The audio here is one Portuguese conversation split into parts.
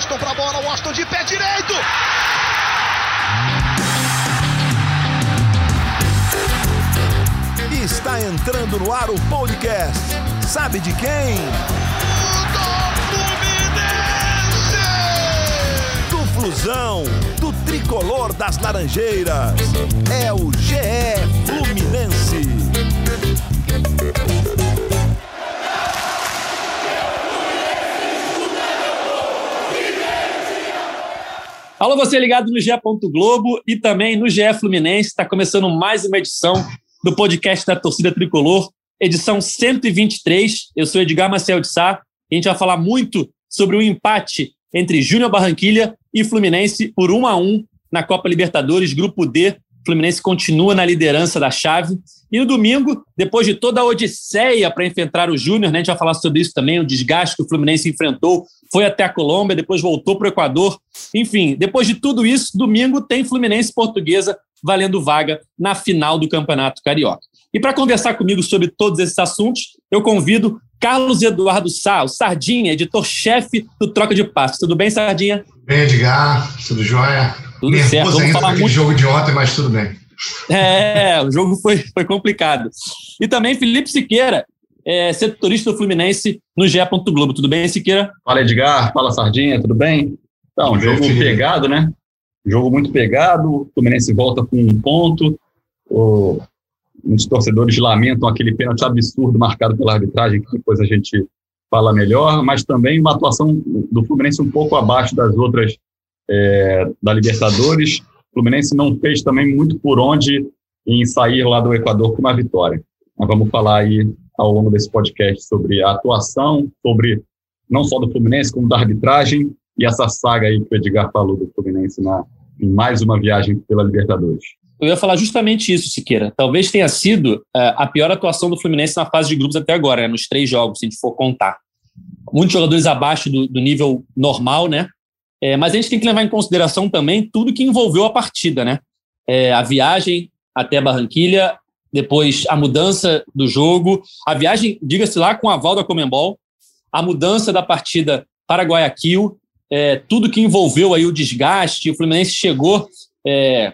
Washington pra bola, Washington de pé direito. Está entrando no ar o podcast. Sabe de quem? Do Do Flusão, do tricolor das Laranjeiras. É o GE Fluminense. Alô, você ligado no GE. Globo e também no GE Fluminense. Está começando mais uma edição do podcast da Torcida Tricolor, edição 123. Eu sou Edgar Marcel de Sá a gente vai falar muito sobre o empate entre Júnior Barranquilha e Fluminense por 1 a 1 na Copa Libertadores, Grupo D. Fluminense continua na liderança da chave. E no domingo, depois de toda a odisseia para enfrentar o Júnior, né, a gente vai falar sobre isso também, o desgaste que o Fluminense enfrentou, foi até a Colômbia, depois voltou para o Equador. Enfim, depois de tudo isso, domingo tem Fluminense Portuguesa valendo vaga na final do Campeonato Carioca. E para conversar comigo sobre todos esses assuntos, eu convido Carlos Eduardo Sá, o Sardinha, editor-chefe do Troca de Passos. Tudo bem, Sardinha? Bem, Edgar, tudo jóia? Tudo Nervoso certo. Vamos falar muito. jogo de ontem, mas tudo bem. É, o jogo foi, foi complicado. E também Felipe Siqueira, é, setorista do Fluminense no GE. Globo. Tudo bem, Siqueira? Fala Edgar, fala Sardinha, tudo bem? Então, Tudo bem, jogo Felipe. pegado, né? Jogo muito pegado, o Fluminense volta com um ponto, o, os torcedores lamentam aquele pênalti absurdo marcado pela arbitragem, que depois a gente fala melhor, mas também uma atuação do Fluminense um pouco abaixo das outras é, da Libertadores. O Fluminense não fez também muito por onde em sair lá do Equador com uma vitória. Nós vamos falar aí ao longo desse podcast sobre a atuação, sobre não só do Fluminense, como da arbitragem e essa saga aí que o Edgar falou do Fluminense na, em mais uma viagem pela Libertadores. Eu ia falar justamente isso, Siqueira. Talvez tenha sido é, a pior atuação do Fluminense na fase de grupos até agora, né, nos três jogos, se a gente for contar. Muitos jogadores abaixo do, do nível normal, né? É, mas a gente tem que levar em consideração também tudo que envolveu a partida, né? É, a viagem até Barranquilha, depois a mudança do jogo, a viagem, diga-se lá, com a aval da Comembol, a mudança da partida para Guayaquil, é, tudo que envolveu aí o desgaste, o Fluminense chegou, é,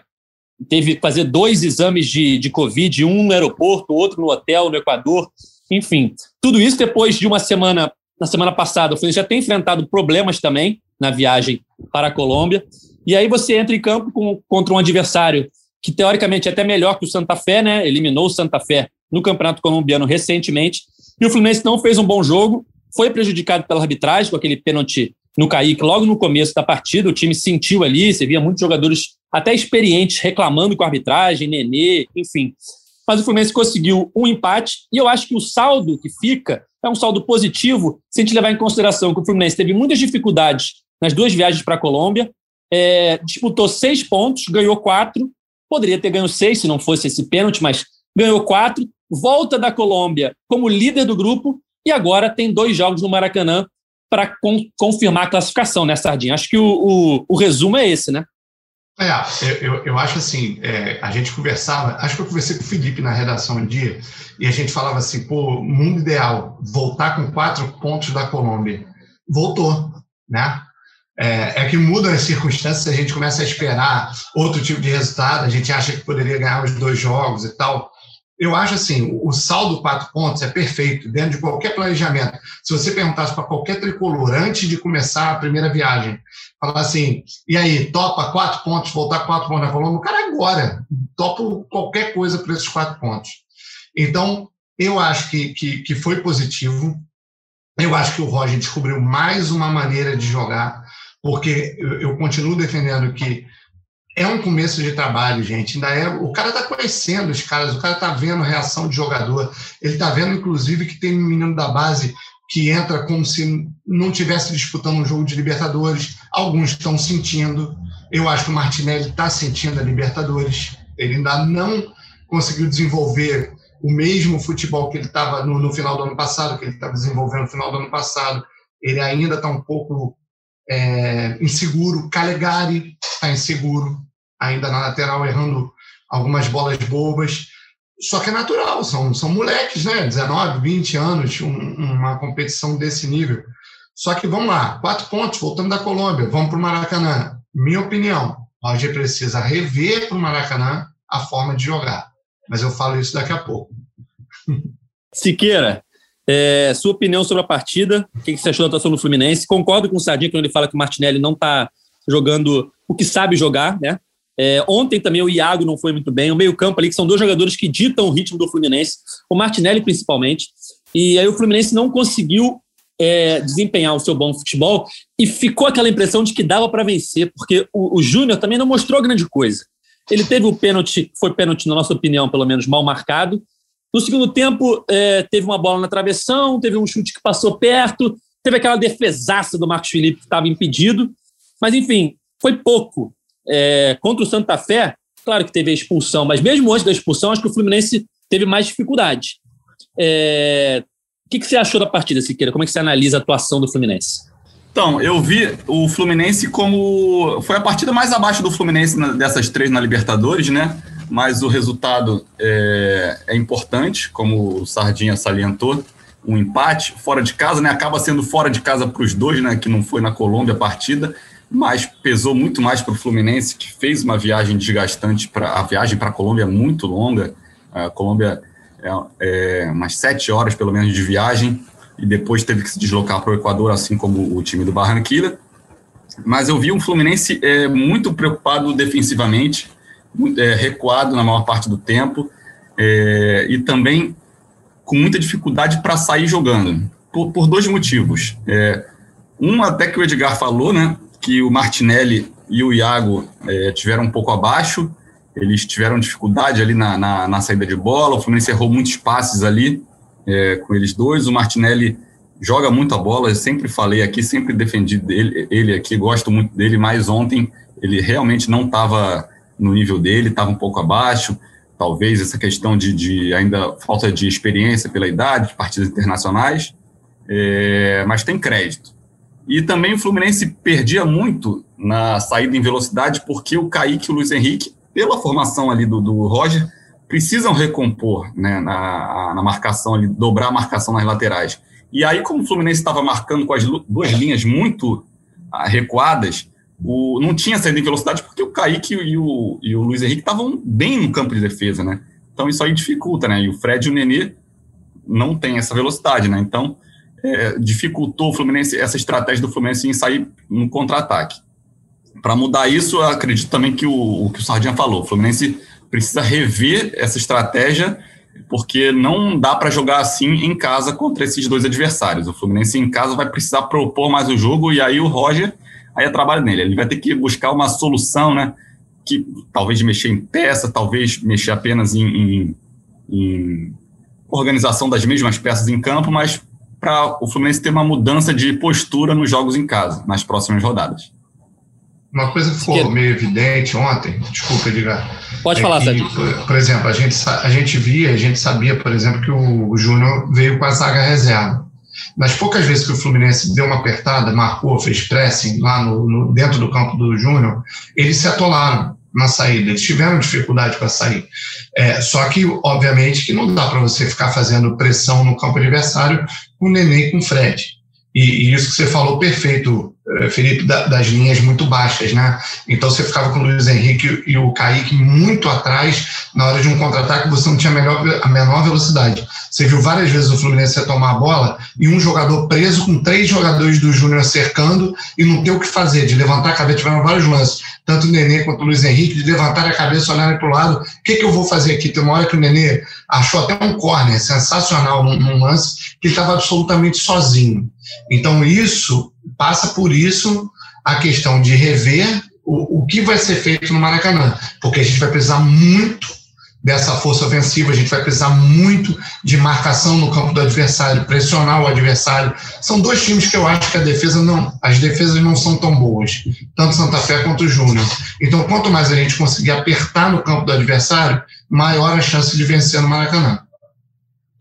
teve que fazer dois exames de, de Covid, um no aeroporto, outro no hotel, no Equador, enfim, tudo isso depois de uma semana, na semana passada, o Fluminense já tem enfrentado problemas também na viagem para a Colômbia, e aí você entra em campo com, contra um adversário que teoricamente é até melhor que o Santa Fé, né? Eliminou o Santa Fé no Campeonato Colombiano recentemente. E o Fluminense não fez um bom jogo, foi prejudicado pela arbitragem com aquele pênalti no Kaique logo no começo da partida. O time sentiu ali, você via muitos jogadores até experientes reclamando com a arbitragem, Nenê, enfim. Mas o Fluminense conseguiu um empate e eu acho que o saldo que fica é um saldo positivo se a gente levar em consideração que o Fluminense teve muitas dificuldades nas duas viagens para a Colômbia, é, disputou seis pontos, ganhou quatro, poderia ter ganho seis se não fosse esse pênalti, mas ganhou quatro, volta da Colômbia como líder do grupo e agora tem dois jogos no Maracanã para con confirmar a classificação, né, Sardinha? Acho que o, o, o resumo é esse, né? É, eu, eu, acho assim, é, a gente conversava, acho que eu conversei com o Felipe na redação um dia, e a gente falava assim, pô, mundo ideal, voltar com quatro pontos da Colômbia. Voltou, né? É, é que mudam as circunstâncias, a gente começa a esperar outro tipo de resultado, a gente acha que poderia ganhar os dois jogos e tal. Eu acho assim, o saldo quatro pontos é perfeito, dentro de qualquer planejamento. Se você perguntasse para qualquer tricolor antes de começar a primeira viagem, falar assim, e aí, topa quatro pontos, voltar quatro pontos na Colômbia? O cara agora topa qualquer coisa por esses quatro pontos. Então, eu acho que, que, que foi positivo. Eu acho que o Roger descobriu mais uma maneira de jogar, porque eu, eu continuo defendendo que é um começo de trabalho, gente. Ainda é, o cara está conhecendo os caras, o cara está vendo reação de jogador. Ele está vendo, inclusive, que tem um menino da base que entra como se não tivesse disputando um jogo de Libertadores. Alguns estão sentindo. Eu acho que o Martinelli está sentindo a Libertadores. Ele ainda não conseguiu desenvolver o mesmo futebol que ele estava no, no, final do ano passado, que ele estava desenvolvendo no final do ano passado. Ele ainda está um pouco é, inseguro. Calegari está inseguro, ainda na lateral, errando algumas bolas bobas. Só que é natural, são, são moleques, né? 19, 20 anos, um, uma competição desse nível. Só que vamos lá, quatro pontos, voltando da Colômbia, vamos para o Maracanã. Minha opinião, o Roger precisa rever para o Maracanã a forma de jogar. Mas eu falo isso daqui a pouco. Siqueira, é, sua opinião sobre a partida, o que você achou da atuação do Fluminense? Concordo com o Sardinha quando ele fala que o Martinelli não está jogando o que sabe jogar, né? É, ontem também o Iago não foi muito bem, o meio-campo ali, que são dois jogadores que ditam o ritmo do Fluminense, o Martinelli principalmente. E aí o Fluminense não conseguiu é, desempenhar o seu bom futebol e ficou aquela impressão de que dava para vencer, porque o, o Júnior também não mostrou grande coisa. Ele teve o pênalti, foi pênalti, na nossa opinião, pelo menos mal marcado. No segundo tempo, é, teve uma bola na travessão, teve um chute que passou perto, teve aquela defesaça do Marcos Felipe que estava impedido. Mas, enfim, foi pouco. É, contra o Santa Fé, claro que teve a expulsão, mas mesmo antes da expulsão, acho que o Fluminense teve mais dificuldade. É, o que, que, você achou da partida, Siqueira? Como é que você analisa a atuação do Fluminense? Então, eu vi o Fluminense como. Foi a partida mais abaixo do Fluminense dessas três na Libertadores, né? Mas o resultado é, é importante, como o Sardinha salientou. Um empate fora de casa, né? Acaba sendo fora de casa para os dois, né? Que não foi na Colômbia a partida mas pesou muito mais para o Fluminense, que fez uma viagem desgastante. Pra, a viagem para a Colômbia é muito longa. A Colômbia é, é, umas sete horas, pelo menos, de viagem, e depois teve que se deslocar para o Equador, assim como o time do Barranquilla. Mas eu vi um Fluminense é, muito preocupado defensivamente, é, recuado na maior parte do tempo, é, e também com muita dificuldade para sair jogando, por, por dois motivos. É, um, até que o Edgar falou, né? que o Martinelli e o Iago é, tiveram um pouco abaixo, eles tiveram dificuldade ali na, na, na, saída de bola, o Fluminense errou muitos passes ali é, com eles dois, o Martinelli joga muito a bola, eu sempre falei aqui, sempre defendi dele, ele aqui, gosto muito dele, mas ontem ele realmente não estava no nível dele, estava um pouco abaixo, talvez essa questão de, de, ainda falta de experiência pela idade, de partidas internacionais, é, mas tem crédito. E também o Fluminense perdia muito na saída em velocidade, porque o Kaique e o Luiz Henrique, pela formação ali do, do Roger, precisam recompor né, na, na marcação ali, dobrar a marcação nas laterais. E aí, como o Fluminense estava marcando com as duas linhas muito ah, recuadas, o, não tinha saída em velocidade porque o Kaique e o, e o Luiz Henrique estavam bem no campo de defesa, né? Então isso aí dificulta, né? E o Fred e o Nenê não têm essa velocidade, né? Então é, dificultou o Fluminense, essa estratégia do Fluminense em sair no contra-ataque. Para mudar isso, eu acredito também que o, o que o Sardinha falou, o Fluminense precisa rever essa estratégia, porque não dá para jogar assim em casa contra esses dois adversários. O Fluminense em casa vai precisar propor mais o jogo e aí o Roger, aí é trabalho nele. Ele vai ter que buscar uma solução, né? Que talvez mexer em peça, talvez mexer apenas em, em, em organização das mesmas peças em campo, mas para o Fluminense ter uma mudança de postura nos jogos em casa, nas próximas rodadas. Uma coisa que ficou que... meio evidente ontem, desculpa, Edgar. Pode é falar, Sérgio. Por exemplo, a gente, a gente via, a gente sabia, por exemplo, que o, o Júnior veio com a zaga reserva. Nas poucas vezes que o Fluminense deu uma apertada, marcou, fez pressing lá no, no dentro do campo do Júnior, eles se atolaram na saída, eles tiveram dificuldade para sair. É, só que, obviamente, que não dá para você ficar fazendo pressão no campo adversário com o Nenê e com o Fred. E, e isso que você falou perfeito, Felipe, da, das linhas muito baixas, né? Então você ficava com o Luiz Henrique e o Kaique muito atrás, na hora de um contra-ataque você não tinha a, melhor, a menor velocidade. Você viu várias vezes o Fluminense tomar a bola e um jogador preso com três jogadores do Júnior cercando e não ter o que fazer, de levantar a cabeça. Tiveram vários lances, tanto o Nenê quanto o Luiz Henrique, de levantar a cabeça, olharem para o lado. O que, que eu vou fazer aqui? Tem uma hora que o Nenê achou até um corner sensacional num, num lance que estava absolutamente sozinho. Então, isso passa por isso a questão de rever o, o que vai ser feito no Maracanã, porque a gente vai precisar muito dessa força ofensiva, a gente vai precisar muito de marcação no campo do adversário, pressionar o adversário. São dois times que eu acho que a defesa não, as defesas não são tão boas, tanto Santa Fé quanto o Júnior. Então, quanto mais a gente conseguir apertar no campo do adversário, maior a chance de vencer no Maracanã.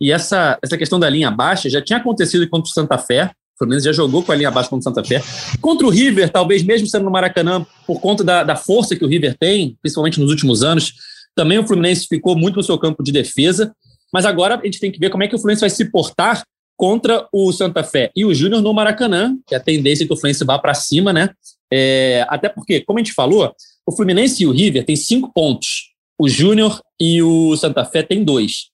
E essa, essa questão da linha baixa já tinha acontecido contra o Santa Fé. O Fluminense já jogou com a linha baixa contra o Santa Fé. Contra o River, talvez mesmo sendo no Maracanã, por conta da, da força que o River tem, principalmente nos últimos anos, também o Fluminense ficou muito no seu campo de defesa. Mas agora a gente tem que ver como é que o Fluminense vai se portar contra o Santa Fé e o Júnior no Maracanã, que é a tendência é que o Fluminense vá para cima, né? É, até porque, como a gente falou, o Fluminense e o River têm cinco pontos. O Júnior e o Santa Fé têm dois.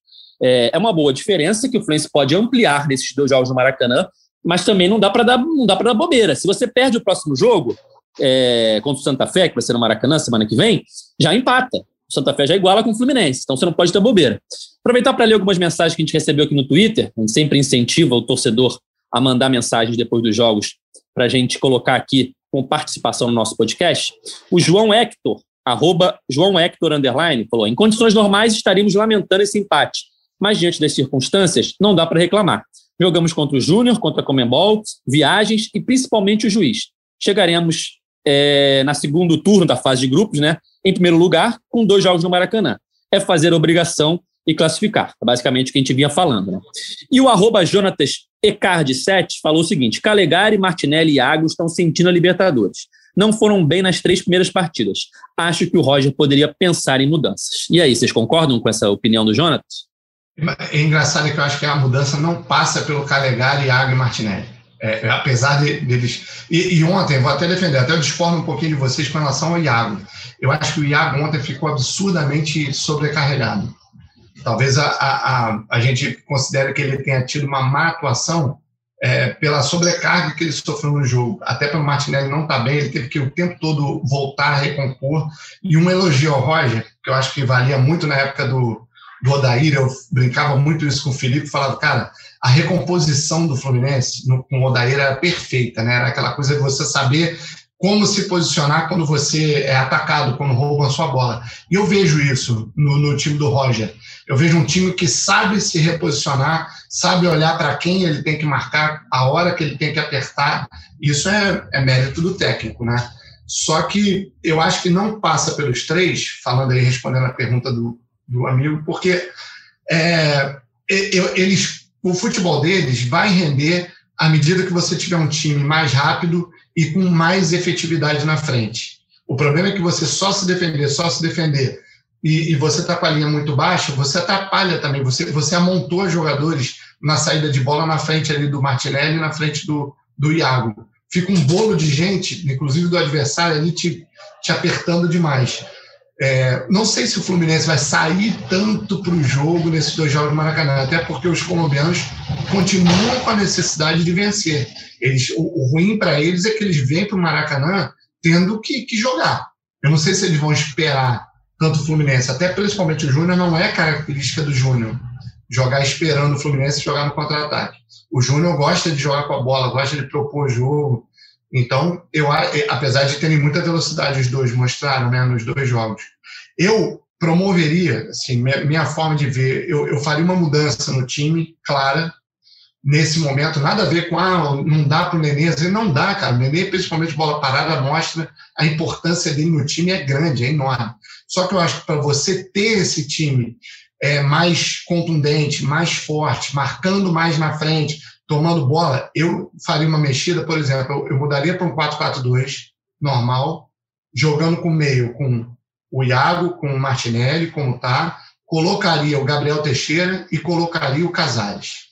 É, é uma boa diferença que o Fluminense pode ampliar nesses dois jogos no Maracanã, mas também não dá para dar, não dá dar bobeira. Se você perde o próximo jogo é, contra o Santa Fé, que vai ser no Maracanã semana que vem, já empata. O Santa Fé já iguala com o Fluminense, então você não pode ter bobeira. Aproveitar para ler algumas mensagens que a gente recebeu aqui no Twitter. A gente sempre incentiva o torcedor a mandar mensagens depois dos jogos para a gente colocar aqui com participação no nosso podcast. O João Hector, arroba João Hector underline, falou: em condições normais estaríamos lamentando esse empate, mas diante das circunstâncias, não dá para reclamar. Jogamos contra o Júnior, contra a Comembol, viagens e principalmente o juiz. Chegaremos é, na segundo turno da fase de grupos, né? Em primeiro lugar, com dois jogos no Maracanã. É fazer obrigação e classificar. É basicamente o que a gente vinha falando. Né? E o arroba Jonatas Ecard7 falou o seguinte: Calegari, Martinelli e Iago estão sentindo a Libertadores. Não foram bem nas três primeiras partidas. Acho que o Roger poderia pensar em mudanças. E aí, vocês concordam com essa opinião do Jonatas? É engraçado que eu acho que a mudança não passa pelo Calegari, Iago e Martinelli. É, é, apesar de, deles. E, e, ontem, vou até defender, até eu discordo um pouquinho de vocês com relação ao Iago. Eu acho que o Iago ontem ficou absurdamente sobrecarregado. Talvez a, a, a, gente considere que ele tenha tido uma má atuação é, pela sobrecarga que ele sofreu no jogo. Até pelo Martinelli não estar tá bem, ele teve que o tempo todo voltar a recompor. E um elogio ao Roger, que eu acho que valia muito na época do, do Odair, eu brincava muito isso com o Felipe, falava, cara, a recomposição do Fluminense no, com o Odair era perfeita, né? Era aquela coisa de você saber como se posicionar quando você é atacado, quando roubam a sua bola. E eu vejo isso no, no time do Roger. Eu vejo um time que sabe se reposicionar, sabe olhar para quem ele tem que marcar, a hora que ele tem que apertar. Isso é, é mérito do técnico, né? Só que eu acho que não passa pelos três, falando aí, respondendo a pergunta do, do amigo, porque é, eles, o futebol deles vai render à medida que você tiver um time mais rápido e com mais efetividade na frente. O problema é que você só se defender, só se defender e, e você está com a linha muito baixa, você atrapalha também. Você, você amontoa jogadores na saída de bola na frente ali do Martinelli, na frente do, do Iago. Fica um bolo de gente, inclusive do adversário, ali te, te apertando demais. É, não sei se o Fluminense vai sair tanto para o jogo nesses dois jogos do Maracanã, até porque os colombianos continuam com a necessidade de vencer. Eles, o, o ruim para eles é que eles vêm para o Maracanã tendo que, que jogar. Eu não sei se eles vão esperar tanto o Fluminense, até principalmente o Júnior, não é característica do Júnior jogar esperando o Fluminense jogar no contra-ataque. O Júnior gosta de jogar com a bola, gosta de propor jogo. Então, eu, apesar de terem muita velocidade, os dois mostraram né, nos dois jogos. Eu promoveria, assim, minha, forma de ver, eu, eu faria uma mudança no time, clara, nesse momento, nada a ver com, ah, não dá para o Nenê, não dá, cara. O Nenê, principalmente bola parada, mostra a importância dele no time é grande, é enorme. Só que eu acho que para você ter esse time é, mais contundente, mais forte, marcando mais na frente, tomando bola, eu faria uma mexida, por exemplo, eu, mudaria para um 4-4-2 normal, jogando com meio com o Iago, com o Martinelli, como tá, colocaria o Gabriel Teixeira e colocaria o Casares,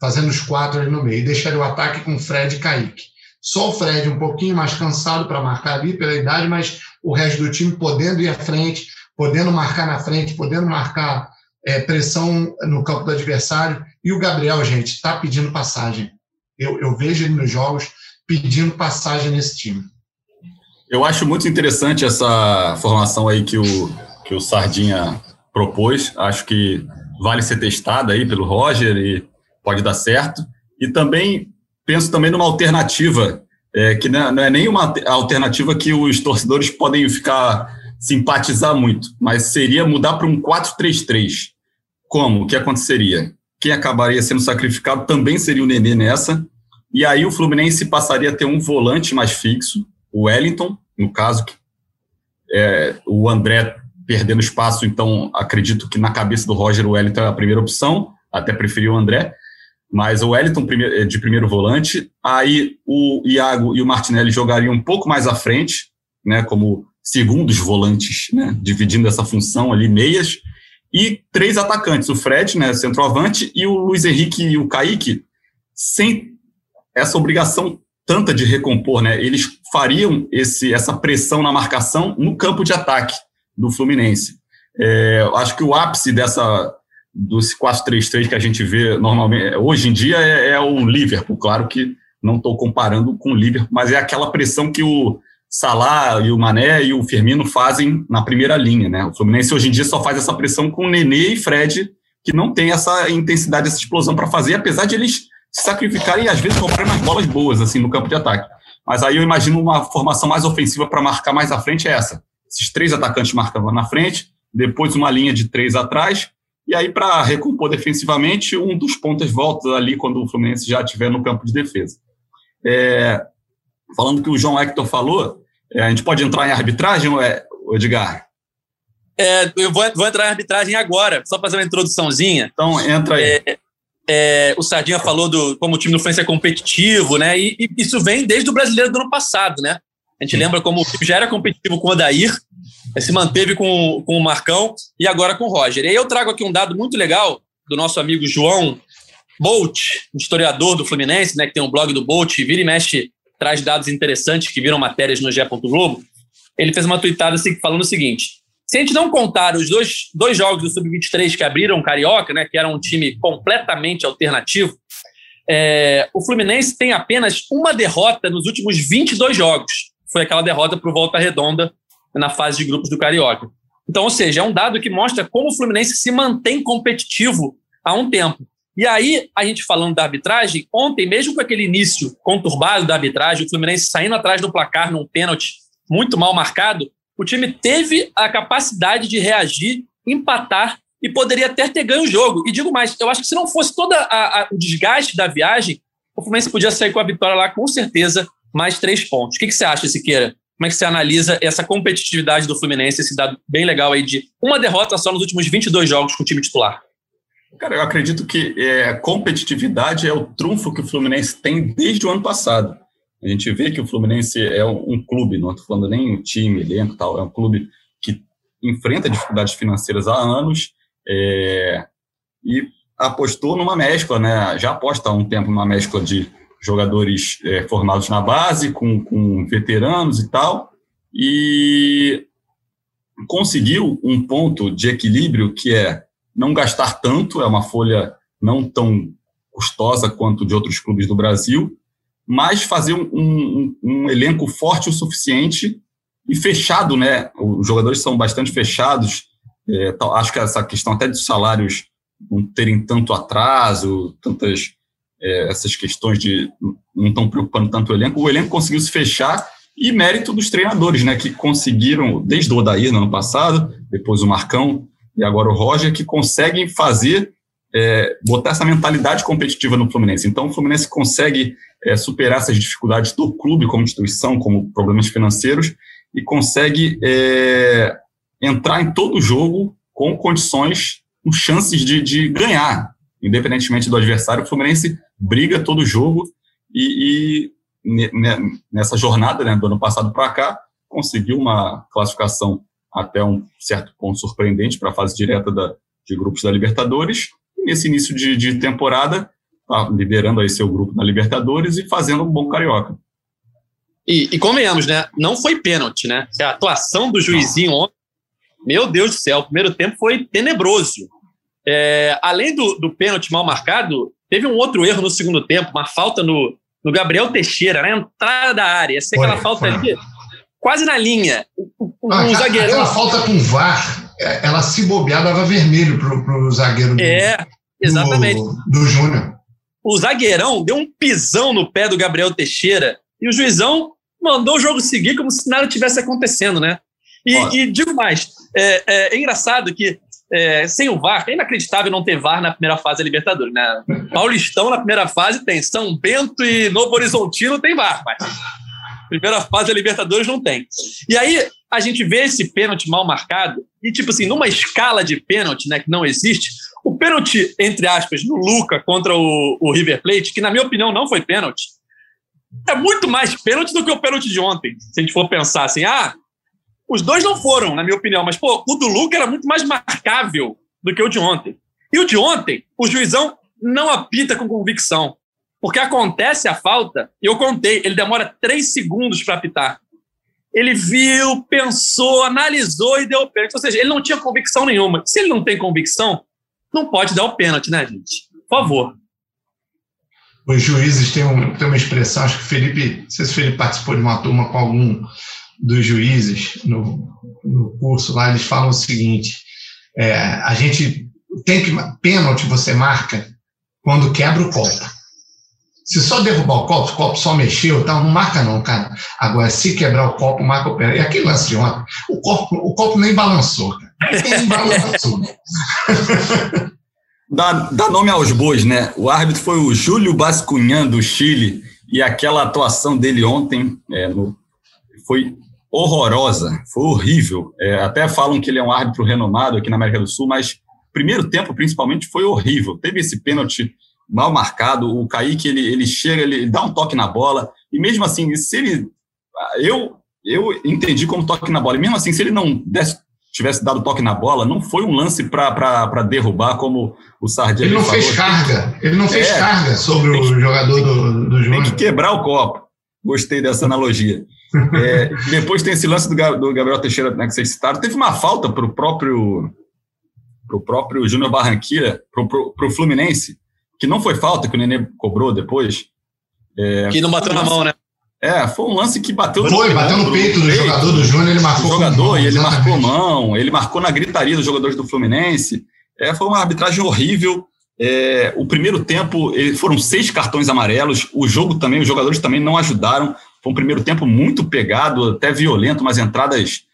fazendo os quatro ali no meio, e deixaria o ataque com Fred e Kaique. Só o Fred um pouquinho mais cansado para marcar ali pela idade, mas o resto do time podendo ir à frente, podendo marcar na frente, podendo marcar é, pressão no campo do adversário. E o Gabriel, gente, está pedindo passagem. Eu, eu vejo ele nos jogos pedindo passagem nesse time. Eu acho muito interessante essa formação aí que o, que o Sardinha propôs. Acho que vale ser testada aí pelo Roger e pode dar certo. E também penso também numa alternativa é, que não é nem uma alternativa que os torcedores podem ficar simpatizar muito, mas seria mudar para um 4-3-3. Como? O que aconteceria? Quem acabaria sendo sacrificado também seria o Nenê nessa, e aí o Fluminense passaria a ter um volante mais fixo, o Wellington, no caso, é, o André perdendo espaço, então acredito que na cabeça do Roger o Wellington é a primeira opção, até preferiu o André, mas o Wellington eh, de primeiro volante, aí o Iago e o Martinelli jogariam um pouco mais à frente, né, como segundos volantes, né, dividindo essa função ali, meias, e três atacantes, o Fred, né, centroavante, e o Luiz Henrique e o Kaique sem essa obrigação tanta de recompor, né? Eles fariam esse, essa pressão na marcação no campo de ataque do Fluminense. É, acho que o ápice dessa dos 4-3-3 que a gente vê normalmente hoje em dia é, é o Liverpool, claro que não estou comparando com o Liverpool, mas é aquela pressão que o Salah e o Mané e o Firmino fazem na primeira linha, né? O Fluminense hoje em dia só faz essa pressão com o Nenê e Fred, que não tem essa intensidade, essa explosão para fazer, apesar de eles se sacrificarem e às vezes comprarem umas bolas boas assim no campo de ataque. Mas aí eu imagino uma formação mais ofensiva para marcar mais à frente é essa. Esses três atacantes marcavam na frente, depois uma linha de três atrás, e aí para recompor defensivamente, um dos pontos volta ali quando o Fluminense já estiver no campo de defesa. É, falando que o João Hector falou, é, a gente pode entrar em arbitragem, é, Edgar? É, eu vou, vou, entrar em arbitragem agora, só fazer uma introduçãozinha. Então, entra aí. É, é, o Sardinha falou do como o time do Fluminense é competitivo, né? E, e, isso vem desde o brasileiro do ano passado, né? A gente lembra como o time já era competitivo com o Adair, se manteve com, com o Marcão e agora com o Roger. E aí eu trago aqui um dado muito legal do nosso amigo João Bolt, historiador do Fluminense, né? Que tem um blog do Bolt, vira e mexe, traz dados interessantes que viram matérias no GE. Globo. Ele fez uma tweetada assim, falando o seguinte: se a gente não contar os dois, dois jogos do Sub-23 que abriram o Carioca, né, que era um time completamente alternativo, é, o Fluminense tem apenas uma derrota nos últimos 22 jogos. Foi aquela derrota para o Volta Redonda na fase de grupos do Carioca. Então, ou seja, é um dado que mostra como o Fluminense se mantém competitivo há um tempo. E aí, a gente falando da arbitragem, ontem, mesmo com aquele início conturbado da arbitragem, o Fluminense saindo atrás do placar num pênalti muito mal marcado, o time teve a capacidade de reagir, empatar e poderia até ter ganho o jogo. E digo mais, eu acho que se não fosse todo o desgaste da viagem, o Fluminense podia sair com a vitória lá com certeza, mais três pontos. O que, que você acha, Siqueira? Como é que você analisa essa competitividade do Fluminense, esse dado bem legal aí de uma derrota só nos últimos 22 jogos com o time titular? Cara, eu acredito que é, competitividade é o trunfo que o Fluminense tem desde o ano passado. A gente vê que o Fluminense é um, um clube, não estou falando nem um time, elenco tal, é um clube que enfrenta dificuldades financeiras há anos é, e apostou numa mescla, né? Já aposta há um tempo numa mescla de jogadores é, formados na base, com, com veteranos e tal, e conseguiu um ponto de equilíbrio que é não gastar tanto, é uma folha não tão custosa quanto de outros clubes do Brasil, mas fazer um, um, um, elenco forte o suficiente e fechado, né? Os jogadores são bastante fechados. É, acho que essa questão até de salários não terem tanto atraso, tantas é, essas questões de não estão preocupando tanto o elenco. O elenco conseguiu se fechar e mérito dos treinadores, né? Que conseguiram, desde o Odair no ano passado, depois o Marcão e agora o Roger, que conseguem fazer é, botar essa mentalidade competitiva no Fluminense. Então, o Fluminense consegue é, superar essas dificuldades do clube como instituição, como problemas financeiros, e consegue é, entrar em todo jogo com condições, com chances de, de, ganhar, independentemente do adversário. O Fluminense briga todo jogo e, e nessa jornada né, do ano passado para cá conseguiu uma classificação até um certo ponto surpreendente para a fase direta da, de grupos da Libertadores. E nesse início de, de temporada tá liderando aí seu grupo na Libertadores e fazendo um bom carioca. E, e convenhamos, né? Não foi pênalti, né? A atuação do juizinho ontem, meu Deus do céu, o primeiro tempo foi tenebroso. É, além do, do pênalti mal marcado, teve um outro erro no segundo tempo, uma falta no, no Gabriel Teixeira, na entrada da área. Essa é aquela falta foi. ali, quase na linha. O, o, ah, zagueirão. Aquela falta com VAR, é, ela se bobear, dava vermelho pro, pro zagueiro do, é, exatamente. do, do Júnior o zagueirão deu um pisão no pé do Gabriel Teixeira e o juizão mandou o jogo seguir como se nada tivesse acontecendo, né? E, e digo mais, é, é, é engraçado que é, sem o VAR, é inacreditável não ter VAR na primeira fase da Libertadores, né? Paulistão na primeira fase tem, São Bento e Novo Horizontino tem VAR, mas primeira fase da Libertadores não tem. E aí a gente vê esse pênalti mal marcado e, tipo assim, numa escala de pênalti, né, que não existe, o pênalti, entre aspas, no Luca contra o, o River Plate, que na minha opinião não foi pênalti, é muito mais pênalti do que o pênalti de ontem. Se a gente for pensar assim, ah, os dois não foram, na minha opinião, mas pô, o do Luca era muito mais marcável do que o de ontem. E o de ontem, o juizão não apita com convicção. Porque acontece a falta, eu contei, ele demora três segundos para apitar. Ele viu, pensou, analisou e deu o pênalti. Ou seja, ele não tinha convicção nenhuma. Se ele não tem convicção, não pode dar o pênalti, né, gente? Por favor. Os juízes têm, um, têm uma expressão, acho que o Felipe, não sei se o Felipe participou de uma turma com algum dos juízes no, no curso lá, eles falam o seguinte: é, a gente tem que. Pênalti você marca quando quebra o copo. Se só derrubar o copo, o copo só mexeu, então não marca não, cara. Agora, se quebrar o copo, marca o pênalti. E aquele lance de ontem, o copo, o copo nem balançou, cara. Nem balançou. dá, dá nome aos bois, né? O árbitro foi o Júlio Bascunhan, do Chile, e aquela atuação dele ontem é, no, foi horrorosa, foi horrível. É, até falam que ele é um árbitro renomado aqui na América do Sul, mas primeiro tempo, principalmente, foi horrível. Teve esse pênalti mal marcado, o Kaique, ele, ele chega, ele dá um toque na bola, e mesmo assim, se ele... Eu, eu entendi como toque na bola, e mesmo assim, se ele não desse, tivesse dado toque na bola, não foi um lance para derrubar, como o Sardinha Ele não falou. fez carga, ele não fez é, carga sobre o que, jogador do, do Júnior. Tem que quebrar o copo. Gostei dessa analogia. É, depois tem esse lance do, do Gabriel Teixeira né, que vocês citaram. Teve uma falta para o próprio, pro próprio Júnior Barranquilla, para o Fluminense, que não foi falta, que o Nenê cobrou depois. É, que não bateu na mão, né? É, foi um lance que bateu foi, no bateu no peito do, peito, jogador do Júnior, ele marcou jogador, mão, e ele exatamente. marcou mão, ele marcou na gritaria dos jogadores do Fluminense. É, foi uma arbitragem horrível. É, o primeiro tempo foram seis cartões amarelos. O jogo também, os jogadores também não ajudaram. Foi um primeiro tempo muito pegado, até violento, umas entradas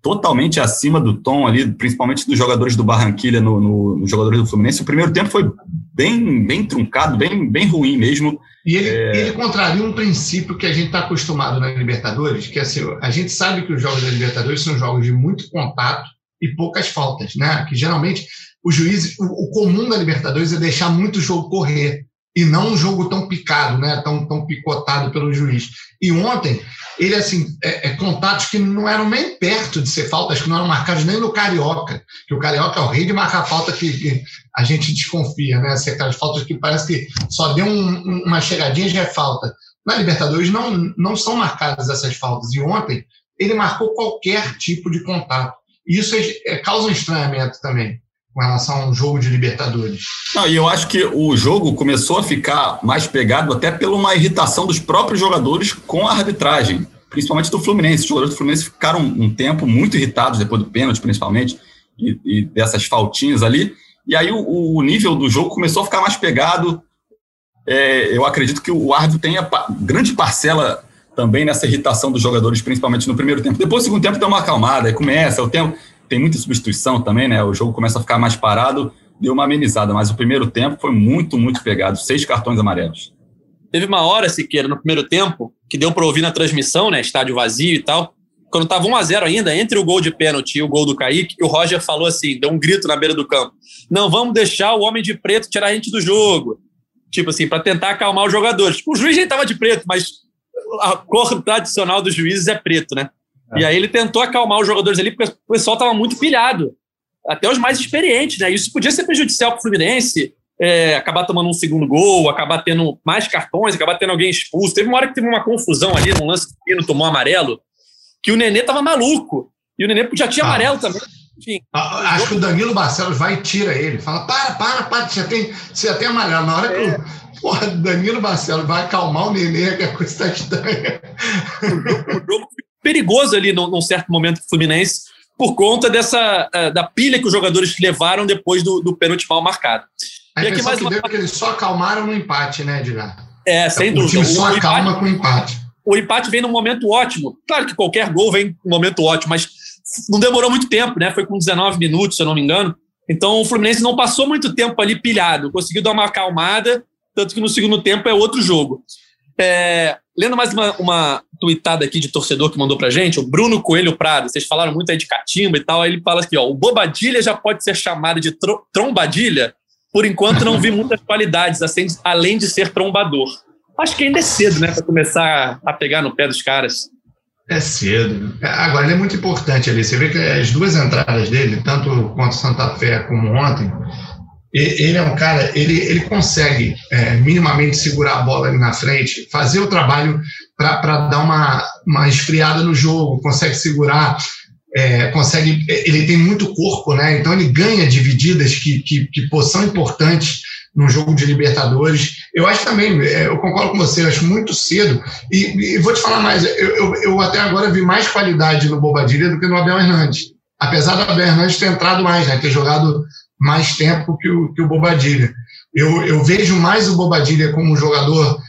totalmente acima do tom ali, principalmente dos jogadores do Barranquilha no, no, nos jogadores do Fluminense. O primeiro tempo foi bem, bem truncado, bem, bem ruim mesmo. E ele, é... ele contraria um princípio que a gente está acostumado na Libertadores, que é assim, a gente sabe que os jogos da Libertadores são jogos de muito contato e poucas faltas, né? Que geralmente os juízes, o, o comum da Libertadores é deixar muito jogo correr e não um jogo tão picado, né? Tão, tão picotado pelo juiz. E ontem ele assim é, é, contatos que não eram nem perto de ser faltas, que não eram marcados nem no carioca, que o carioca é o rei de marcar falta que, que a gente desconfia, né? Assim, aquelas faltas que parece que só deu um, uma chegadinha já é falta. Na Libertadores não não são marcadas essas faltas e ontem ele marcou qualquer tipo de contato. Isso é, é, causa um estranhamento também com relação ao jogo de Libertadores. Não, e eu acho que o jogo começou a ficar mais pegado até pela uma irritação dos próprios jogadores com a arbitragem, principalmente do Fluminense. Os jogadores do Fluminense ficaram um tempo muito irritados depois do pênalti, principalmente, e, e dessas faltinhas ali. E aí o, o, nível do jogo começou a ficar mais pegado. É, eu acredito que o árbitro tenha grande parcela também nessa irritação dos jogadores, principalmente no primeiro tempo. Depois, no segundo tempo, deu uma acalmada, começa, o tempo, tem muita substituição também, né? O jogo começa a ficar mais parado, deu uma amenizada, mas o primeiro tempo foi muito, muito pegado, seis cartões amarelos. Teve uma hora, Siqueira, no primeiro tempo, que deu para ouvir na transmissão, né? Estádio vazio e tal. Quando estava 1 a 0 ainda, entre o gol de pênalti e o gol do Kaique, o Roger falou assim, deu um grito na beira do campo. Não, vamos deixar o homem de preto tirar a gente do jogo. Tipo assim, para tentar acalmar os jogadores. O juiz já estava de preto, mas a cor tradicional dos juízes é preto, né? É. E aí ele tentou acalmar os jogadores ali, porque o pessoal estava muito pilhado. Até os mais experientes, né? Isso podia ser prejudicial para o Fluminense, é, acabar tomando um segundo gol, acabar tendo mais cartões, acabar tendo alguém expulso. Teve uma hora que teve uma confusão ali, num lance que o tomou amarelo, que o Nenê tava maluco. E o Nenê já tinha ah. amarelo também. Enfim, ah, Acho que o Danilo Barcelos vai e tira ele. Fala, para, para, para, você tem, você tem amarelo. Na hora é. que o porra, Danilo Barcelos vai acalmar o Nenê, que a coisa está estranha. O jogo, o jogo perigoso ali num, num certo momento do Fluminense por conta dessa uh, da pilha que os jogadores levaram depois do, do pênalti mal marcado. A e aqui mais que uma... é que eles só acalmaram no empate, né, Edgar? É, sem dúvida. O time só o acalma empate, com o empate. O empate vem num momento ótimo. Claro que qualquer gol vem num momento ótimo, mas não demorou muito tempo, né? Foi com 19 minutos, se eu não me engano. Então o Fluminense não passou muito tempo ali pilhado, conseguiu dar uma acalmada, tanto que no segundo tempo é outro jogo. É, lendo mais uma, uma tweetada aqui de torcedor que mandou pra gente, o Bruno Coelho Prado, vocês falaram muito aí de catimba e tal, aí ele fala aqui, ó, o Bobadilha já pode ser chamado de tro trombadilha? Por enquanto não vi muitas qualidades, assim, além de ser trombador. Acho que ainda é cedo, né, para começar a pegar no pé dos caras. É cedo. Agora, ele é muito importante ali. Você vê que as duas entradas dele, tanto contra Santa Fé como ontem, ele é um cara, ele, ele consegue é, minimamente segurar a bola ali na frente, fazer o trabalho para dar uma, uma esfriada no jogo, consegue segurar, é, consegue. Ele tem muito corpo, né? Então ele ganha divididas que, que, que pô, são importantes no jogo de Libertadores. Eu acho também, é, eu concordo com você, eu acho muito cedo. E, e vou te falar mais, eu, eu, eu, até agora vi mais qualidade no Bobadilha do que no Abel Hernandes. Apesar do Abel Hernandes ter entrado mais, né? Ter jogado mais tempo que o, que o Bobadilha. Eu, eu vejo mais o Bobadilha como um jogador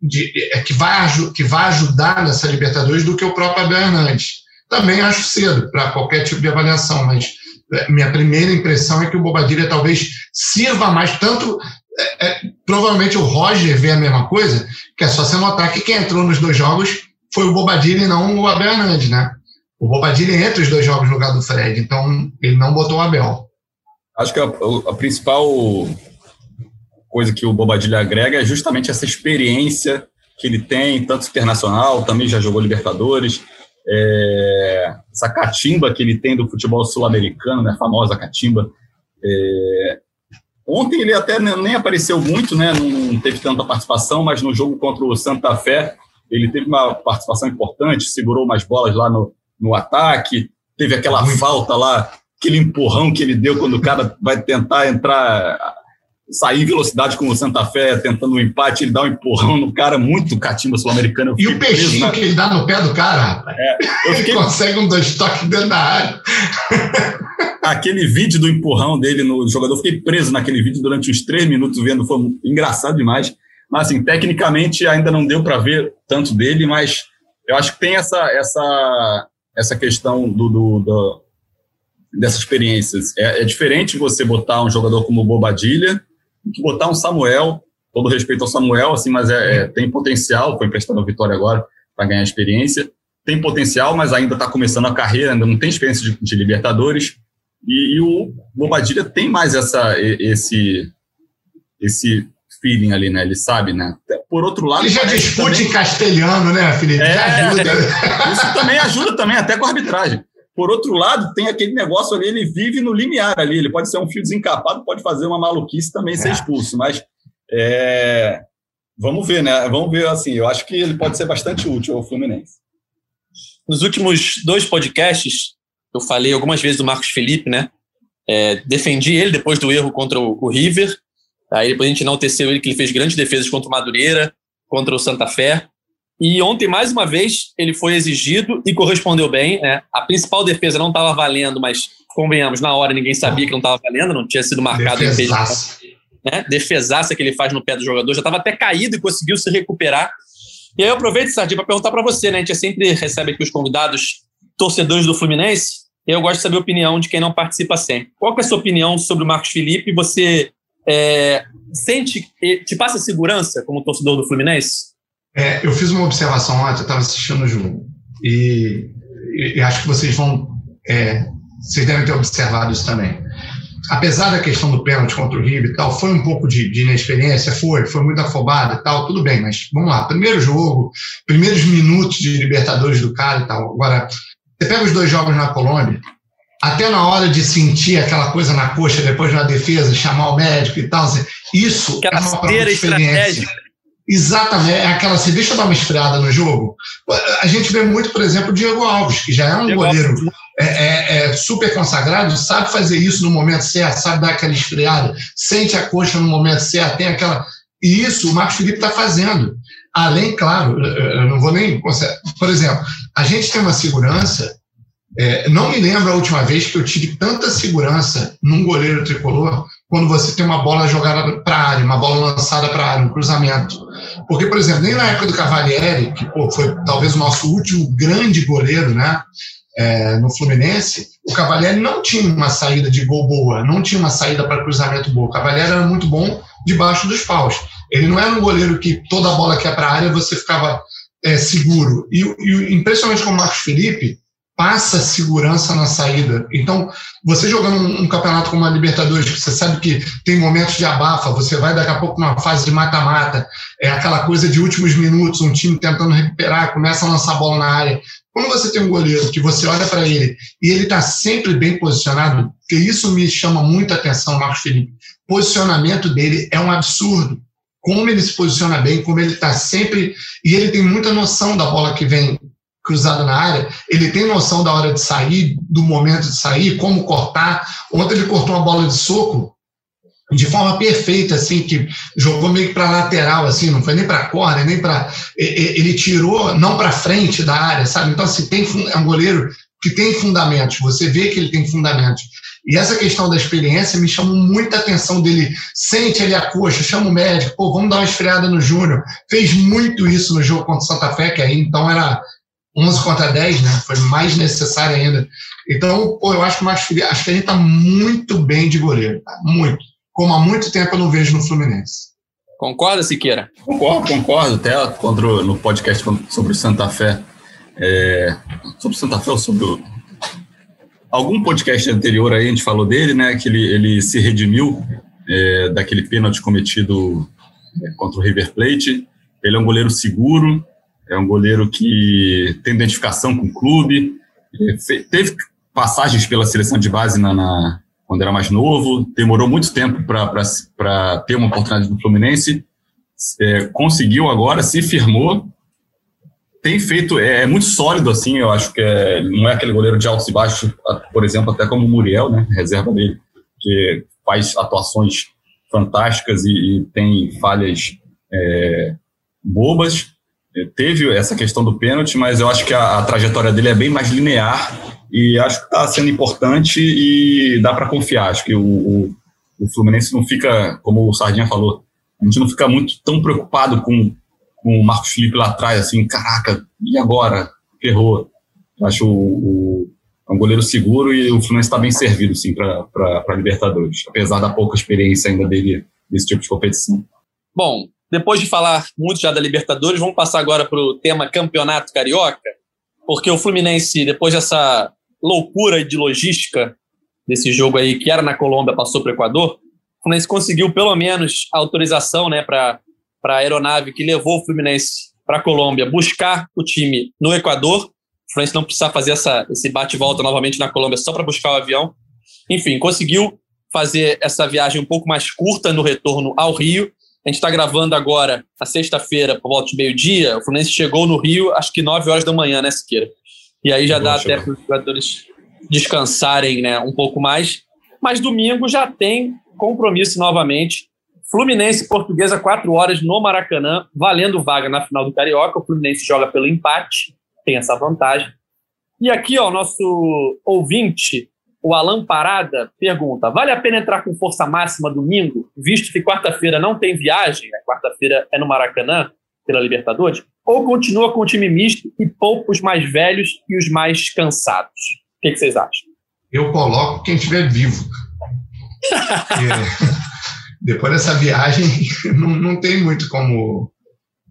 de, é, que, vai, que vai ajudar nessa Libertadores do que o próprio Abel Hernandes. Também acho cedo para qualquer tipo de avaliação, mas é, minha primeira impressão é que o Bobadilha talvez sirva mais, tanto é, é, provavelmente o Roger vê a mesma coisa, que é só você notar que quem entrou nos dois jogos foi o Bobadilha e não o Abel Hernandes, né? O Bobadilha entra os dois jogos no lugar do Fred, então ele não botou o Abel. Acho que a, a principal coisa que o Bobadilha agrega é justamente essa experiência que ele tem, tanto internacional, também já jogou Libertadores, é, essa catimba que ele tem do futebol sul-americano, né, a famosa catimba. É, ontem ele até nem apareceu muito, né, não teve tanta participação, mas no jogo contra o Santa Fé ele teve uma participação importante, segurou umas bolas lá no, no ataque, teve aquela falta lá, aquele empurrão que ele deu quando o cara vai tentar entrar sair em velocidade com o Santa Fé, tentando um empate, ele dá um empurrão no cara, muito catimba sul-americano. E o peixinho na... que ele dá no pé do cara, rapaz. É, eu fiquei... Ele consegue um dois toques dentro da área. Aquele vídeo do empurrão dele no jogador, fiquei preso naquele vídeo durante uns três minutos vendo, foi engraçado demais. Mas, assim, tecnicamente ainda não deu para ver tanto dele, mas eu acho que tem essa, essa, essa questão do, do, do dessas experiências. É, é diferente você botar um jogador como o Bobadilha que botar um Samuel, todo respeito ao Samuel, assim, mas é, é tem potencial, foi emprestado ao Vitória agora para ganhar experiência, tem potencial, mas ainda está começando a carreira, ainda não tem experiência de, de Libertadores, e, e, o Bobadilha tem mais essa, esse, esse feeling ali, né? Ele sabe, né? Por outro lado. Ele já discute também... em castelhano, né, Felipe? É, ajuda. Isso também ajuda também, até com a arbitragem. Por outro lado, tem aquele negócio ali, ele vive no limiar ali. Ele pode ser um fio desencapado, pode fazer uma maluquice também é. ser expulso. Mas é, vamos ver, né? Vamos ver assim. Eu acho que ele pode ser bastante útil ao Fluminense. Nos últimos dois podcasts, eu falei algumas vezes do Marcos Felipe, né? É, defendi ele depois do erro contra o, o River. Aí depois a gente enalteceu ele que ele fez grandes defesas contra o Madureira, contra o Santa Fé. E ontem, mais uma vez, ele foi exigido e correspondeu bem. Né? A principal defesa não estava valendo, mas convenhamos, na hora ninguém sabia que não estava valendo, não tinha sido marcado. Defesaça. Né? Defesaça que ele faz no pé do jogador, já estava até caído e conseguiu se recuperar. E aí eu aproveito, Sardinha, para perguntar para você, né? A gente sempre recebe aqui os convidados torcedores do Fluminense, e eu gosto de saber a opinião de quem não participa sempre. Qual é a sua opinião sobre o Marcos Felipe? Você é, sente, te passa segurança como torcedor do Fluminense? É, eu fiz uma observação ontem, eu estava assistindo o jogo, e, e, e, acho que vocês vão. É, vocês devem ter observado isso também. Apesar da questão do pênalti contra o River e tal, foi um pouco de, de inexperiência, foi, foi muito afobado e tal, tudo bem, mas vamos lá, primeiro jogo, primeiros minutos de Libertadores do cara e tal. Agora, você pega os dois jogos na Colômbia, até na hora de sentir aquela coisa na coxa depois de uma defesa, chamar o médico e tal, isso aquela é uma prova experiência. Exatamente, é aquela assim, deixa eu dar uma esfriada no jogo. A gente vê muito, por exemplo, o Diego Alves, que já é um Diego goleiro é, é, é, super consagrado, sabe fazer isso no momento certo, sabe dar aquela esfriada, sente a coxa no momento certo, tem aquela. E isso o Marcos Felipe está fazendo. Além, claro, eu não vou nem. Por exemplo, a gente tem uma segurança. É, não me lembro a última vez que eu tive tanta segurança num goleiro tricolor quando você tem uma bola jogada para a área, uma bola lançada para a área, um cruzamento. Porque, por exemplo, nem na época do Cavalieri, que pô, foi talvez o nosso último grande goleiro né, é, no Fluminense, o Cavalieri não tinha uma saída de gol boa, não tinha uma saída para cruzamento boa. O Cavalieri era muito bom debaixo dos paus. Ele não era um goleiro que toda bola que ia para a área você ficava é, seguro. E, e impressionante com o Marcos Felipe, passa segurança na saída. Então, você jogando um, campeonato como a Libertadores, você sabe que tem momentos de abafa, você vai daqui a pouco numa fase de mata-mata, é aquela coisa de últimos minutos, um time tentando recuperar, começa a lançar a bola na área. Quando você tem um goleiro que você olha para ele e ele está sempre bem posicionado, porque isso me chama muita atenção, Marcos Felipe. Posicionamento dele é um absurdo. Como ele se posiciona bem, como ele está sempre. E ele tem muita noção da bola que vem cruzada na área, ele tem noção da hora de sair, do momento de sair, como cortar. Ontem ele cortou uma bola de soco de forma perfeita, assim, que jogou meio que para lateral, assim, não foi nem para corner, nem para ele tirou não para frente da área, sabe? Então assim, tem é um goleiro que tem fundamentos, você vê que ele tem fundamentos. E essa questão da experiência me chamou muita atenção dele. Sente ali a coxa, chama o médico, pô, vamos dar uma esfriada no Júnior. Fez muito isso no jogo contra o Santa Fé, que aí então era 11 contra 10, né? Foi mais necessário ainda. Então, pô, eu acho que o a gente está muito bem de goleiro, tá? muito. Como há muito tempo eu não vejo no Fluminense. Concorda, Siqueira? Concordo, concordo. Até contra, no podcast sobre o Santa Fé. É, sobre o Santa Fé ou sobre o, algum podcast anterior aí a gente falou dele, né? Que ele, ele se redimiu é, daquele pênalti cometido é, contra o River Plate. Ele é um goleiro seguro, é um goleiro que tem identificação com o clube, teve passagens pela seleção de base na, na quando era mais novo, demorou muito tempo para ter uma oportunidade no Fluminense, é, conseguiu agora, se firmou, tem feito, é, é, muito sólido assim, eu acho que é, não é aquele goleiro de altos e baixos, por exemplo, até como o Muriel, né, reserva dele, que faz atuações fantásticas e, e tem falhas é, bobas, teve essa questão do pênalti, mas eu acho que a, a trajetória dele é bem mais linear e acho que está sendo importante e dá para confiar. Acho que o, o, o, Fluminense não fica, como o Sardinha falou, a gente não fica muito tão preocupado com, com o Marcos Felipe lá atrás, assim, caraca, e agora? Ferrou. Acho o, o, é um goleiro seguro e o Fluminense está bem servido, sim, para Libertadores, apesar da pouca experiência ainda dele nesse tipo de competição. Bom, depois de falar muito já da Libertadores, vamos passar agora para o tema Campeonato Carioca, porque o Fluminense, depois dessa loucura de logística desse jogo aí, que era na Colômbia, passou para o Equador, o Fluminense conseguiu pelo menos autorização né, para a aeronave que levou o Fluminense para a Colômbia buscar o time no Equador. O Fluminense não precisa fazer essa, esse bate-volta novamente na Colômbia só para buscar o avião. Enfim, conseguiu fazer essa viagem um pouco mais curta no retorno ao Rio a gente está gravando agora, na sexta-feira, por volta de meio-dia. O Fluminense chegou no Rio, acho que 9 horas da manhã, né, Siqueira? E aí já dá até para os jogadores descansarem né, um pouco mais. Mas domingo já tem compromisso novamente. Fluminense Portuguesa, 4 horas no Maracanã, valendo vaga na final do Carioca. O Fluminense joga pelo empate, tem essa vantagem. E aqui, ó, nosso ouvinte, o Alan Parada pergunta: vale a pena entrar com força máxima domingo, visto que quarta-feira não tem viagem, né? quarta-feira é no Maracanã, pela Libertadores? Ou continua com o time misto e poupa os mais velhos e os mais cansados? O que, que vocês acham? Eu coloco quem estiver vivo. depois dessa viagem, não, não tem muito como,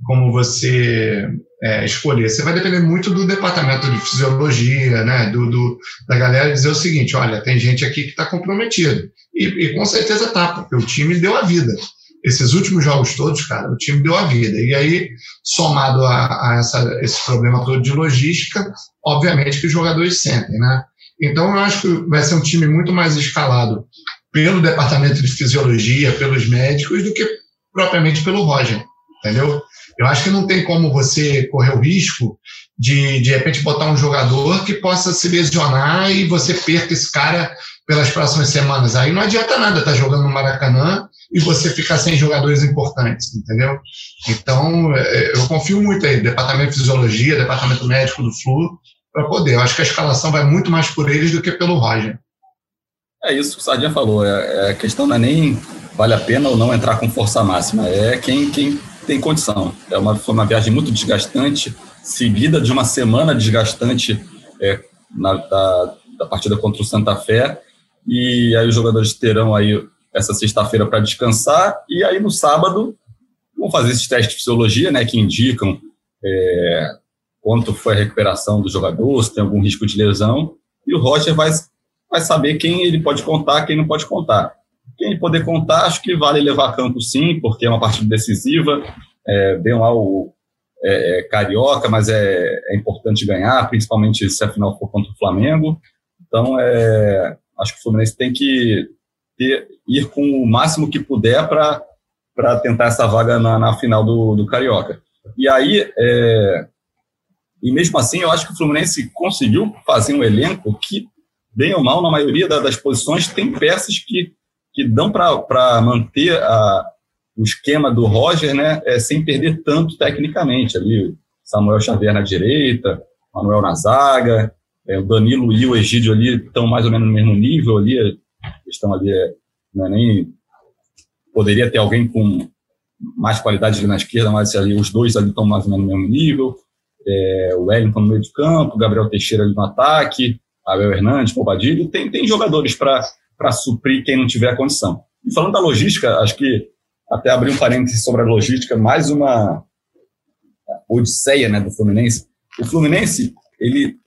como você é, escolher. Você vai depender muito do departamento de fisiologia, né, do, do da galera dizer o seguinte: olha, tem gente aqui que está comprometido. E, e, com certeza tá, porque o time deu a vida. Esses últimos jogos todos, cara, o time deu a vida. E aí, somado a, a essa, esse problema todo de logística, obviamente que os jogadores sentem, né? Então, eu acho que vai ser um time muito mais escalado pelo departamento de fisiologia, pelos médicos, do que propriamente pelo Roger, entendeu? Eu acho que não tem como você correr o risco de, de repente, botar um jogador que possa se lesionar e você perca esse cara pelas próximas semanas. Aí não adianta nada estar tá jogando no Maracanã e você ficar sem jogadores importantes, entendeu? Então, é, eu confio muito aí, departamento de fisiologia, departamento médico do Flu, para poder. Eu acho que a escalação vai muito mais por eles do que pelo Roger. É isso que o Sardinha falou. É, é, a questão não é nem vale a pena ou não entrar com força máxima. É quem, quem tem condição. É uma, foi uma viagem muito desgastante, seguida de uma semana desgastante é, na, da, da partida contra o Santa Fé. E aí os jogadores terão aí essa sexta-feira para descansar. E aí no sábado vão fazer esses testes de fisiologia, né, que indicam é, quanto foi a recuperação do jogador, se tem algum risco de lesão, e o Roger vai, vai saber quem ele pode contar, quem não pode contar. Quem poder contar, acho que vale levar a campo sim, porque é uma partida decisiva, é, bem lá o é, é, carioca, mas é, é, importante ganhar, principalmente se a final for contra o Flamengo. Então, é, acho que o Fluminense tem que ter, ir com o máximo que puder para tentar essa vaga na, na final do, do Carioca. E aí, é, e mesmo assim, eu acho que o Fluminense conseguiu fazer um elenco que, bem ou mal, na maioria das posições, tem peças que, que dão para manter a, o esquema do Roger, né, é, sem perder tanto tecnicamente. Ali, Samuel Xavier na direita, Manuel na zaga, é, o Danilo e o Egídio ali estão mais ou menos no mesmo nível ali, estão ali, é, não é nem poderia ter alguém com mais qualidade ali na esquerda, mas ali os dois ali estão mais ou menos no mesmo nível. É, o Wellington no meio de campo, Gabriel Teixeira ali no ataque, Abel Hernandes, Pobadilho, tem, tem jogadores para suprir quem não tiver condição. E falando da logística, acho que até abrir um parênteses sobre a logística, mais uma odisseia né, do Fluminense. O Fluminense, ele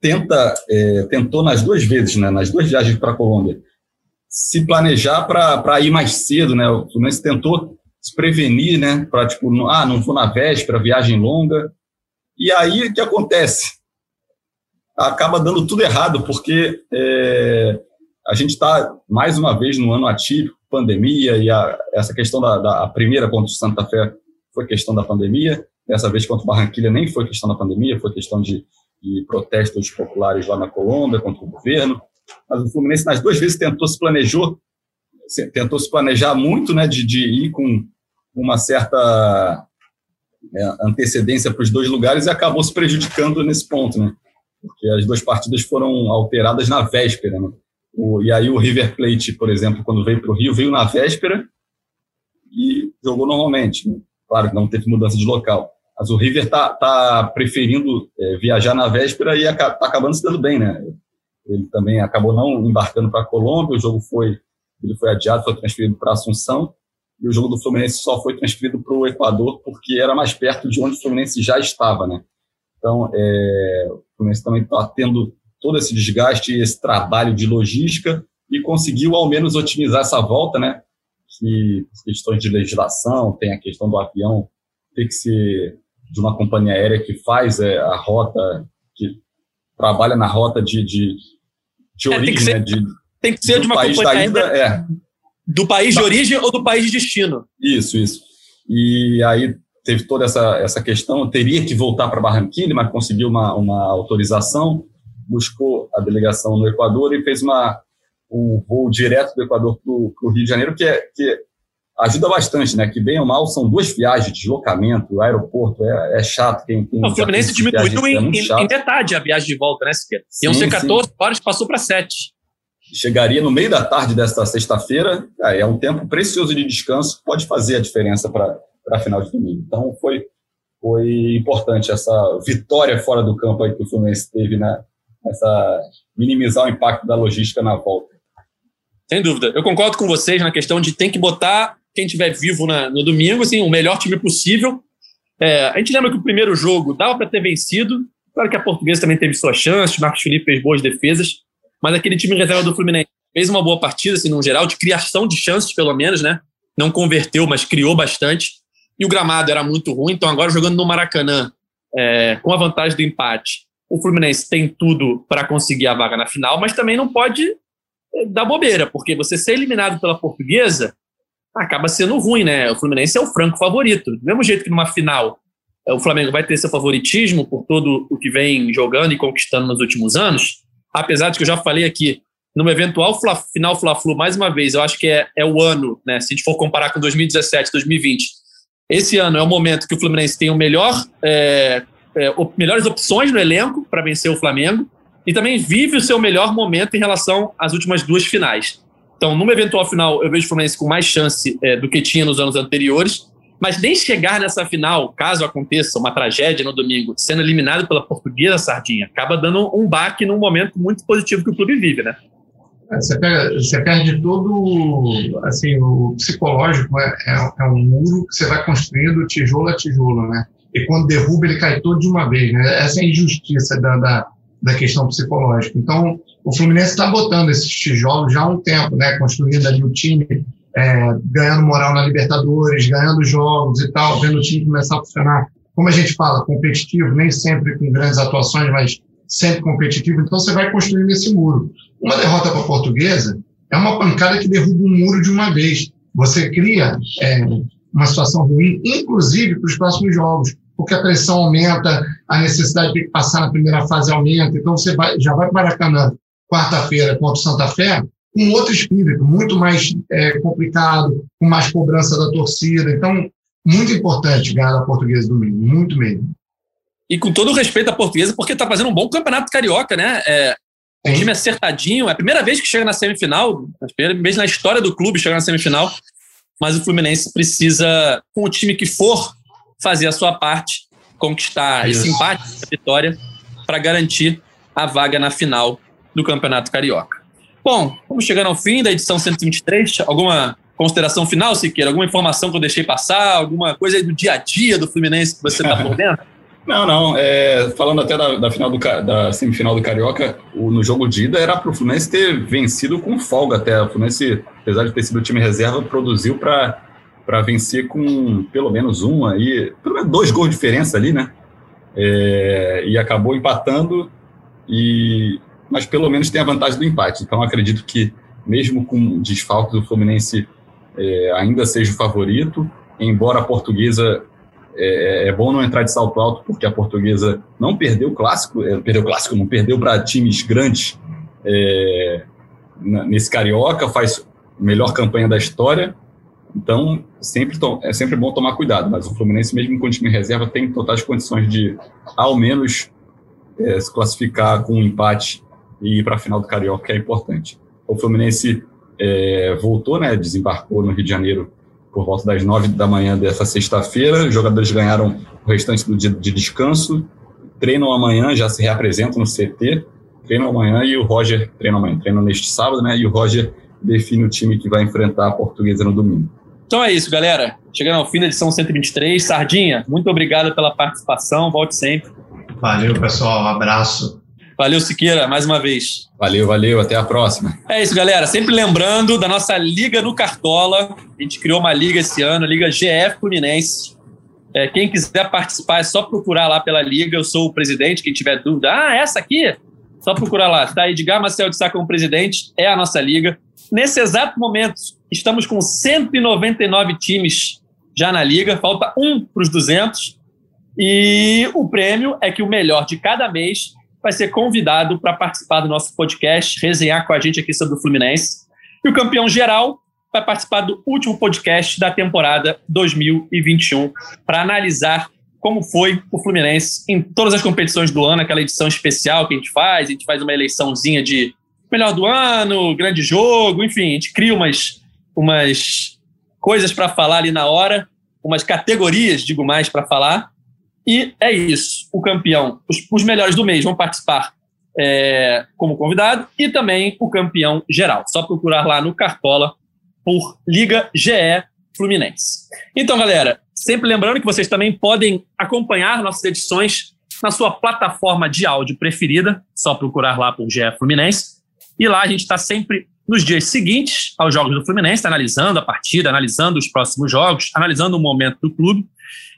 tenta, é, tentou nas duas vezes, né, nas duas viagens para a Colômbia, se planejar para ir mais cedo, né? O Fluminense tentou se prevenir, né? Para tipo, não, ah, não vou na véspera, viagem longa. E aí o que acontece? Acaba dando tudo errado, porque é, a gente está mais uma vez no ano atípico, pandemia e a, essa questão da, da primeira contra o Santa Fé foi questão da pandemia, dessa vez contra o Barranquilha nem foi questão da pandemia, foi questão de, de protestos populares lá na Colômbia contra o governo. Mas o Fluminense nas duas vezes tentou se planejou, tentou se planejar muito, né, de, de ir com uma certa é, antecedência para os dois lugares e acabou se prejudicando nesse ponto, né? Porque as duas partidas foram alteradas na véspera, né? O, e aí o River Plate, por exemplo, quando veio para o Rio, veio na véspera e jogou normalmente. Né? Claro que não teve mudança de local. Mas o River está tá preferindo é, viajar na véspera e está acabando se dando bem, né? Ele também acabou não embarcando para a Colômbia, o jogo foi, ele foi adiado, foi transferido para Assunção, e o jogo do Fluminense só foi transferido para o Equador porque era mais perto de onde o Fluminense já estava, né? Então, é, o Fluminense também está tendo todo esse desgaste, esse trabalho de logística e conseguiu ao menos otimizar essa volta, né? Que questões de legislação, tem a questão do avião ter que ser de uma companhia aérea que faz é, a rota, que trabalha na rota de, de, de é, origem, tem que ser, né? De, tem que ser de uma companhia aérea é. do país de origem ou do país de destino. Isso, isso. E aí teve toda essa, essa questão, teria que voltar para Barranquilla, mas conseguiu uma, uma autorização buscou a delegação no Equador e fez uma, um voo direto do Equador para o Rio de Janeiro, que, é, que ajuda bastante, né? Que bem ou mal são duas viagens, deslocamento, o aeroporto é, é chato. Quem, quem o Fluminense diminuiu em, é em, em, metade a viagem de volta, né, Siqueira? Iam ser 14 sim. horas, passou para 7. Chegaria no meio da tarde desta sexta-feira, é um tempo precioso de descanso, pode fazer a diferença para a final de domingo. Então foi, foi importante essa vitória fora do campo aí que o Fluminense teve na, essa minimizar o impacto da logística na volta. Sem dúvida. Eu concordo com vocês na questão de tem que botar quem estiver vivo na, no domingo, assim, o melhor time possível. É, a gente lembra que o primeiro jogo dava para ter vencido. Claro que a portuguesa também teve sua chance, o Marcos Felipe fez boas defesas, mas aquele time reserva do Fluminense fez uma boa partida, assim, no geral, de criação de chances, pelo menos, né? Não converteu, mas criou bastante. E o gramado era muito ruim, então agora jogando no Maracanã, é, com a vantagem do empate, o Fluminense tem tudo para conseguir a vaga na final, mas também não pode eh, dar bobeira, porque você ser eliminado pela portuguesa acaba sendo ruim, né? O Fluminense é o franco favorito. Do mesmo jeito que numa final eh, o Flamengo vai ter seu favoritismo por todo o que vem jogando e conquistando nos últimos anos, apesar de que eu já falei aqui, numa eventual fla, final Fla-Flu, mais uma vez, eu acho que é, é o ano, né? Se a gente for comparar com 2017, 2020, esse ano é o momento que o Fluminense tem o melhor é, é, melhores opções no elenco para vencer o Flamengo e também vive o seu melhor momento em relação às últimas duas finais. Então, numa eventual final, eu vejo o Fluminense com mais chance é, do que tinha nos anos anteriores, mas nem chegar nessa final, caso aconteça uma tragédia no domingo, sendo eliminado pela Portuguesa Sardinha, acaba dando um baque num momento muito positivo que o clube vive, né? Você perde, você perde todo, assim, o psicológico é, é, é um muro que você vai construindo tijolo a tijolo, né? E quando derruba ele cai todo de uma vez. Né? Essa é a injustiça da, da, da questão psicológica. Então, o Fluminense está botando esses tijolos já há um tempo, né? construindo ali o time, é, ganhando moral na Libertadores, ganhando jogos e tal, vendo o time começar a funcionar. Como a gente fala, competitivo, nem sempre com grandes atuações, mas sempre competitivo. Então, você vai construindo esse muro. Uma derrota para a portuguesa é uma pancada que derruba um muro de uma vez. Você cria é, uma situação ruim, inclusive para os próximos jogos, porque a pressão aumenta, a necessidade de passar na primeira fase aumenta. Então, você vai, já vai para Maracanã quarta-feira contra o Santa Fé com outro espírito, muito mais é, complicado, com mais cobrança da torcida. Então, muito importante ganhar a portuguesa domingo, muito mesmo. E com todo o respeito à portuguesa, porque está fazendo um bom campeonato carioca, né? É, um time acertadinho. É a primeira vez que chega na semifinal, a primeira vez na história do clube chegar na semifinal. Mas o Fluminense precisa, com o time que for, fazer a sua parte, conquistar Isso. esse empate, a vitória, para garantir a vaga na final do Campeonato Carioca. Bom, vamos chegando ao fim da edição 123. Alguma consideração final, Siqueira? Alguma informação que eu deixei passar? Alguma coisa aí do dia a dia do Fluminense que você está por dentro? Não, não. É, falando até da, da, final do, da semifinal do Carioca, o, no jogo de ida era para o Fluminense ter vencido com folga até. O Fluminense, apesar de ter sido o time reserva, produziu para vencer com pelo menos um aí, pelo menos dois gols de diferença ali, né? É, e acabou empatando, e, mas pelo menos tem a vantagem do empate. Então acredito que, mesmo com o Fluminense é, ainda seja o favorito, embora a portuguesa é, é, bom não entrar de salto alto, porque a portuguesa não perdeu o clássico, é, perdeu o clássico, não perdeu para times grandes é, nesse carioca, faz melhor campanha da história. Então, sempre é sempre bom tomar cuidado, mas o Fluminense, mesmo com o time reserva, tem totais condições de, ao menos, é, se classificar com um empate e ir para a final do Carioca, que é importante. O Fluminense é, voltou, né, desembarcou no Rio de Janeiro por volta das nove da manhã dessa sexta-feira. Os jogadores ganharam o restante do dia de descanso, treinam amanhã, já se reapresentam no CT, treinam amanhã e o Roger treina amanhã, treina neste sábado, né? E o Roger define o time que vai enfrentar a portuguesa no domingo. Então é isso, galera. Chegando ao fim da edição 123. Sardinha, muito obrigado pela participação. Volte sempre. Valeu, pessoal. Um abraço. Valeu, Siqueira, mais uma vez. Valeu, valeu. Até a próxima. É isso, galera. Sempre lembrando da nossa Liga no Cartola. A gente criou uma liga esse ano, a Liga GF Fluminense. É, quem quiser participar é só procurar lá pela liga. Eu sou o presidente. Quem tiver dúvida, ah, essa aqui? Só procurar lá. Está Edgar Marcel de Sá como presidente. É a nossa liga. Nesse exato momento, estamos com 199 times já na liga. Falta um para os 200. E o prêmio é que o melhor de cada mês vai ser convidado para participar do nosso podcast, resenhar com a gente aqui sobre o Fluminense. E o campeão geral vai participar do último podcast da temporada 2021 para analisar como foi o Fluminense em todas as competições do ano, aquela edição especial que a gente faz, a gente faz uma eleiçãozinha de melhor do ano, grande jogo, enfim, a gente cria umas, umas coisas para falar ali na hora, umas categorias, digo mais, para falar, e é isso. O campeão, os, os melhores do mês vão participar é, como convidado e também o campeão geral. Só procurar lá no Cartola por Liga GE Fluminense. Então, galera, sempre lembrando que vocês também podem acompanhar nossas edições na sua plataforma de áudio preferida, só procurar lá por GE Fluminense. E lá a gente está sempre nos dias seguintes aos jogos do Fluminense, analisando a partida, analisando os próximos jogos, analisando o momento do clube.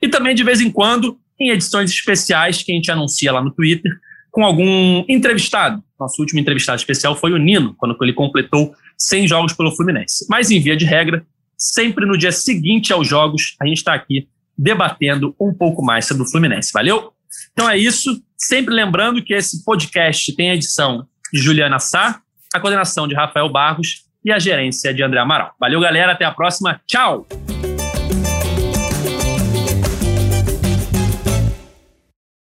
E também, de vez em quando, em edições especiais que a gente anuncia lá no Twitter com algum entrevistado. Nosso último entrevistado especial foi o Nino, quando ele completou 100 jogos pelo Fluminense. Mas, em via de regra, sempre no dia seguinte aos jogos, a gente está aqui debatendo um pouco mais sobre o Fluminense. Valeu? Então é isso. Sempre lembrando que esse podcast tem a edição de Juliana Sá, a coordenação de Rafael Barros e a gerência de André Amaral. Valeu, galera. Até a próxima. Tchau!